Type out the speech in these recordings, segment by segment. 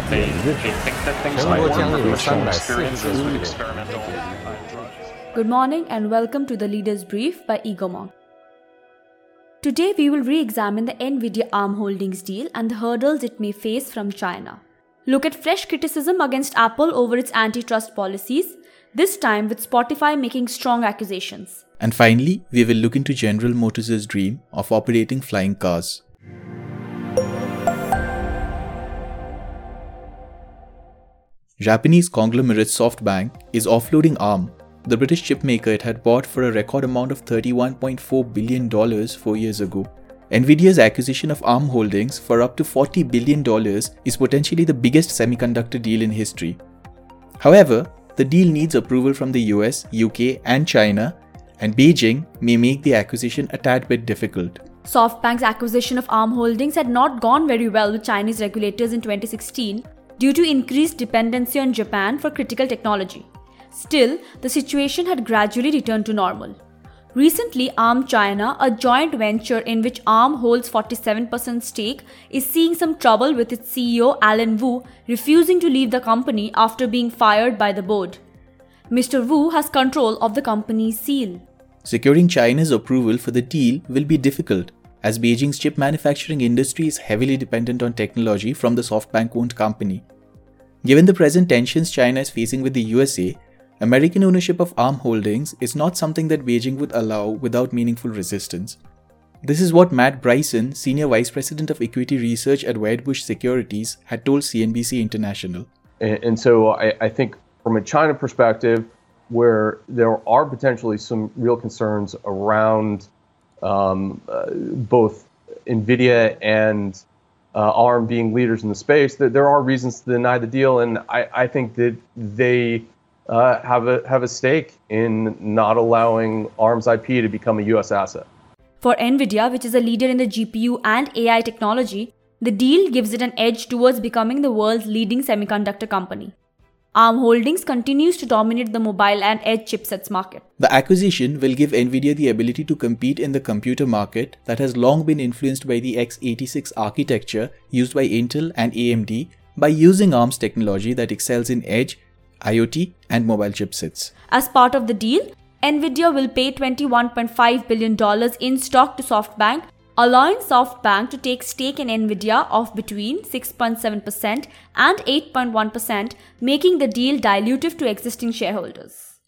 they, they think that things might work from personal experiences with experimental drugs. Good morning and welcome to the Leaders Brief by Egomonk. Today we will re-examine the Nvidia ARM Holdings deal and the hurdles it may face from China. Look at fresh criticism against Apple over its antitrust policies, this time with Spotify making strong accusations. And finally, we will look into General Motors' dream of operating flying cars. Japanese conglomerate SoftBank is offloading ARM, the British chipmaker it had bought for a record amount of $31.4 billion four years ago. Nvidia's acquisition of ARM Holdings for up to $40 billion is potentially the biggest semiconductor deal in history. However, the deal needs approval from the US, UK, and China, and Beijing may make the acquisition a tad bit difficult. SoftBank's acquisition of ARM Holdings had not gone very well with Chinese regulators in 2016 due to increased dependency on Japan for critical technology. Still, the situation had gradually returned to normal. Recently, ARM China, a joint venture in which ARM holds 47% stake, is seeing some trouble with its CEO Allen Wu refusing to leave the company after being fired by the board. Mr. Wu has control of the company's seal. Securing China's approval for the deal will be difficult as Beijing's chip manufacturing industry is heavily dependent on technology from the SoftBank owned company. Given the present tensions China is facing with the USA, American ownership of ARM holdings is not something that Beijing would allow without meaningful resistance. This is what Matt Bryson, Senior Vice President of Equity Research at Wedbush Securities, had told CNBC International. And, and so I, I think from a China perspective, where there are potentially some real concerns around um, uh, both NVIDIA and uh, ARM being leaders in the space, that there are reasons to deny the deal, and I, I think that they uh, have a have a stake in not allowing ARM's IP to become a U.S. asset. For Nvidia, which is a leader in the GPU and AI technology, the deal gives it an edge towards becoming the world's leading semiconductor company. ARM Holdings continues to dominate the mobile and edge chipsets market. The acquisition will give Nvidia the ability to compete in the computer market that has long been influenced by the x86 architecture used by Intel and AMD by using ARM's technology that excels in edge, IoT, and mobile chipsets. As part of the deal, Nvidia will pay $21.5 billion in stock to SoftBank allowing SoftBank to take stake in Nvidia of between 6.7% and 8.1%, making the deal dilutive to existing shareholders.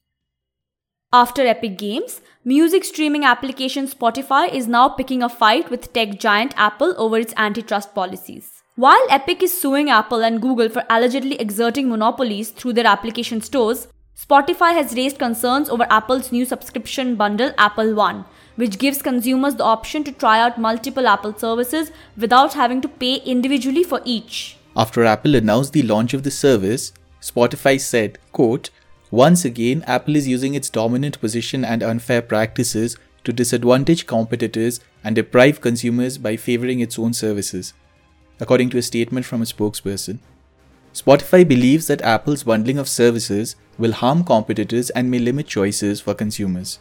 After Epic Games, music streaming application Spotify is now picking a fight with tech giant Apple over its antitrust policies. While Epic is suing Apple and Google for allegedly exerting monopolies through their application stores, Spotify has raised concerns over Apple's new subscription bundle, Apple One, which gives consumers the option to try out multiple Apple services without having to pay individually for each. After Apple announced the launch of the service, Spotify said, quote, once again, Apple is using its dominant position and unfair practices to disadvantage competitors and deprive consumers by favoring its own services, according to a statement from a spokesperson. Spotify believes that Apple's bundling of services will harm competitors and may limit choices for consumers.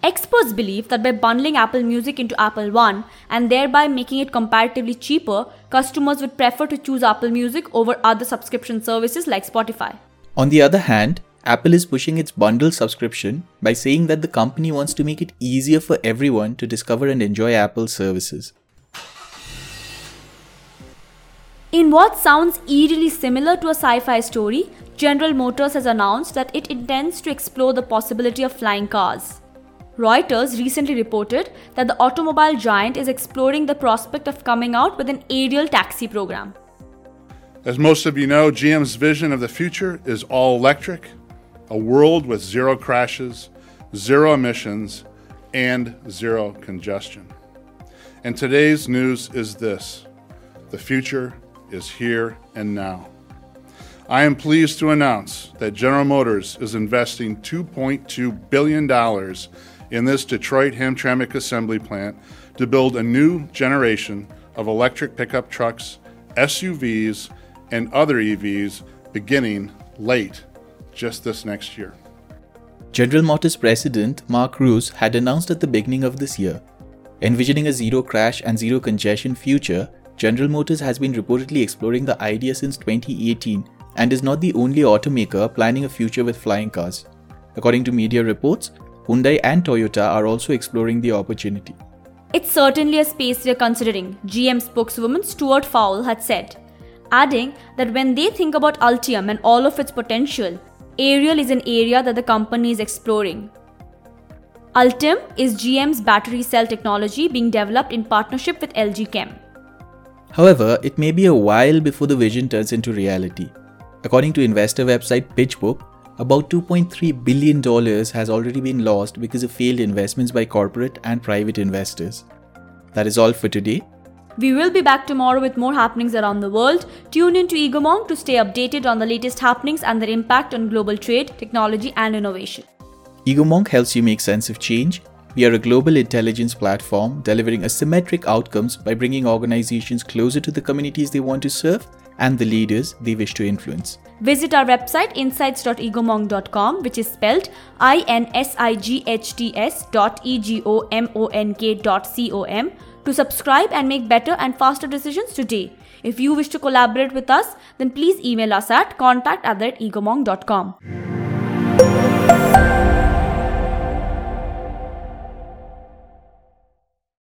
Experts believe that by bundling Apple Music into Apple One and thereby making it comparatively cheaper, customers would prefer to choose Apple Music over other subscription services like Spotify. On the other hand, Apple is pushing its bundle subscription by saying that the company wants to make it easier for everyone to discover and enjoy Apple services. In what sounds eerily similar to a sci fi story, General Motors has announced that it intends to explore the possibility of flying cars. Reuters recently reported that the automobile giant is exploring the prospect of coming out with an aerial taxi program. As most of you know, GM's vision of the future is all electric, a world with zero crashes, zero emissions, and zero congestion. And today's news is this the future is here and now. I am pleased to announce that General Motors is investing $2.2 billion in this Detroit Hamtramck assembly plant to build a new generation of electric pickup trucks, SUVs, and other EVs beginning late just this next year. General Motors President Mark Reuss had announced at the beginning of this year, envisioning a zero crash and zero congestion future General Motors has been reportedly exploring the idea since 2018 and is not the only automaker planning a future with flying cars. According to media reports, Hyundai and Toyota are also exploring the opportunity. It's certainly a space we're considering, GM spokeswoman Stuart Fowle had said, adding that when they think about Ultium and all of its potential, aerial is an area that the company is exploring. Ultium is GM's battery cell technology being developed in partnership with LG Chem. However, it may be a while before the vision turns into reality. According to investor website PitchBook, about $2.3 billion has already been lost because of failed investments by corporate and private investors. That is all for today. We will be back tomorrow with more happenings around the world. Tune in to Egomonk to stay updated on the latest happenings and their impact on global trade, technology, and innovation. EgoMonk helps you make sense of change. We are a global intelligence platform delivering asymmetric outcomes by bringing organizations closer to the communities they want to serve and the leaders they wish to influence. Visit our website insights.egomonk.com, which is spelled I N S I G H T S dot E G O M O N K dot C O M to subscribe and make better and faster decisions today. If you wish to collaborate with us, then please email us at contact at egomonk.com.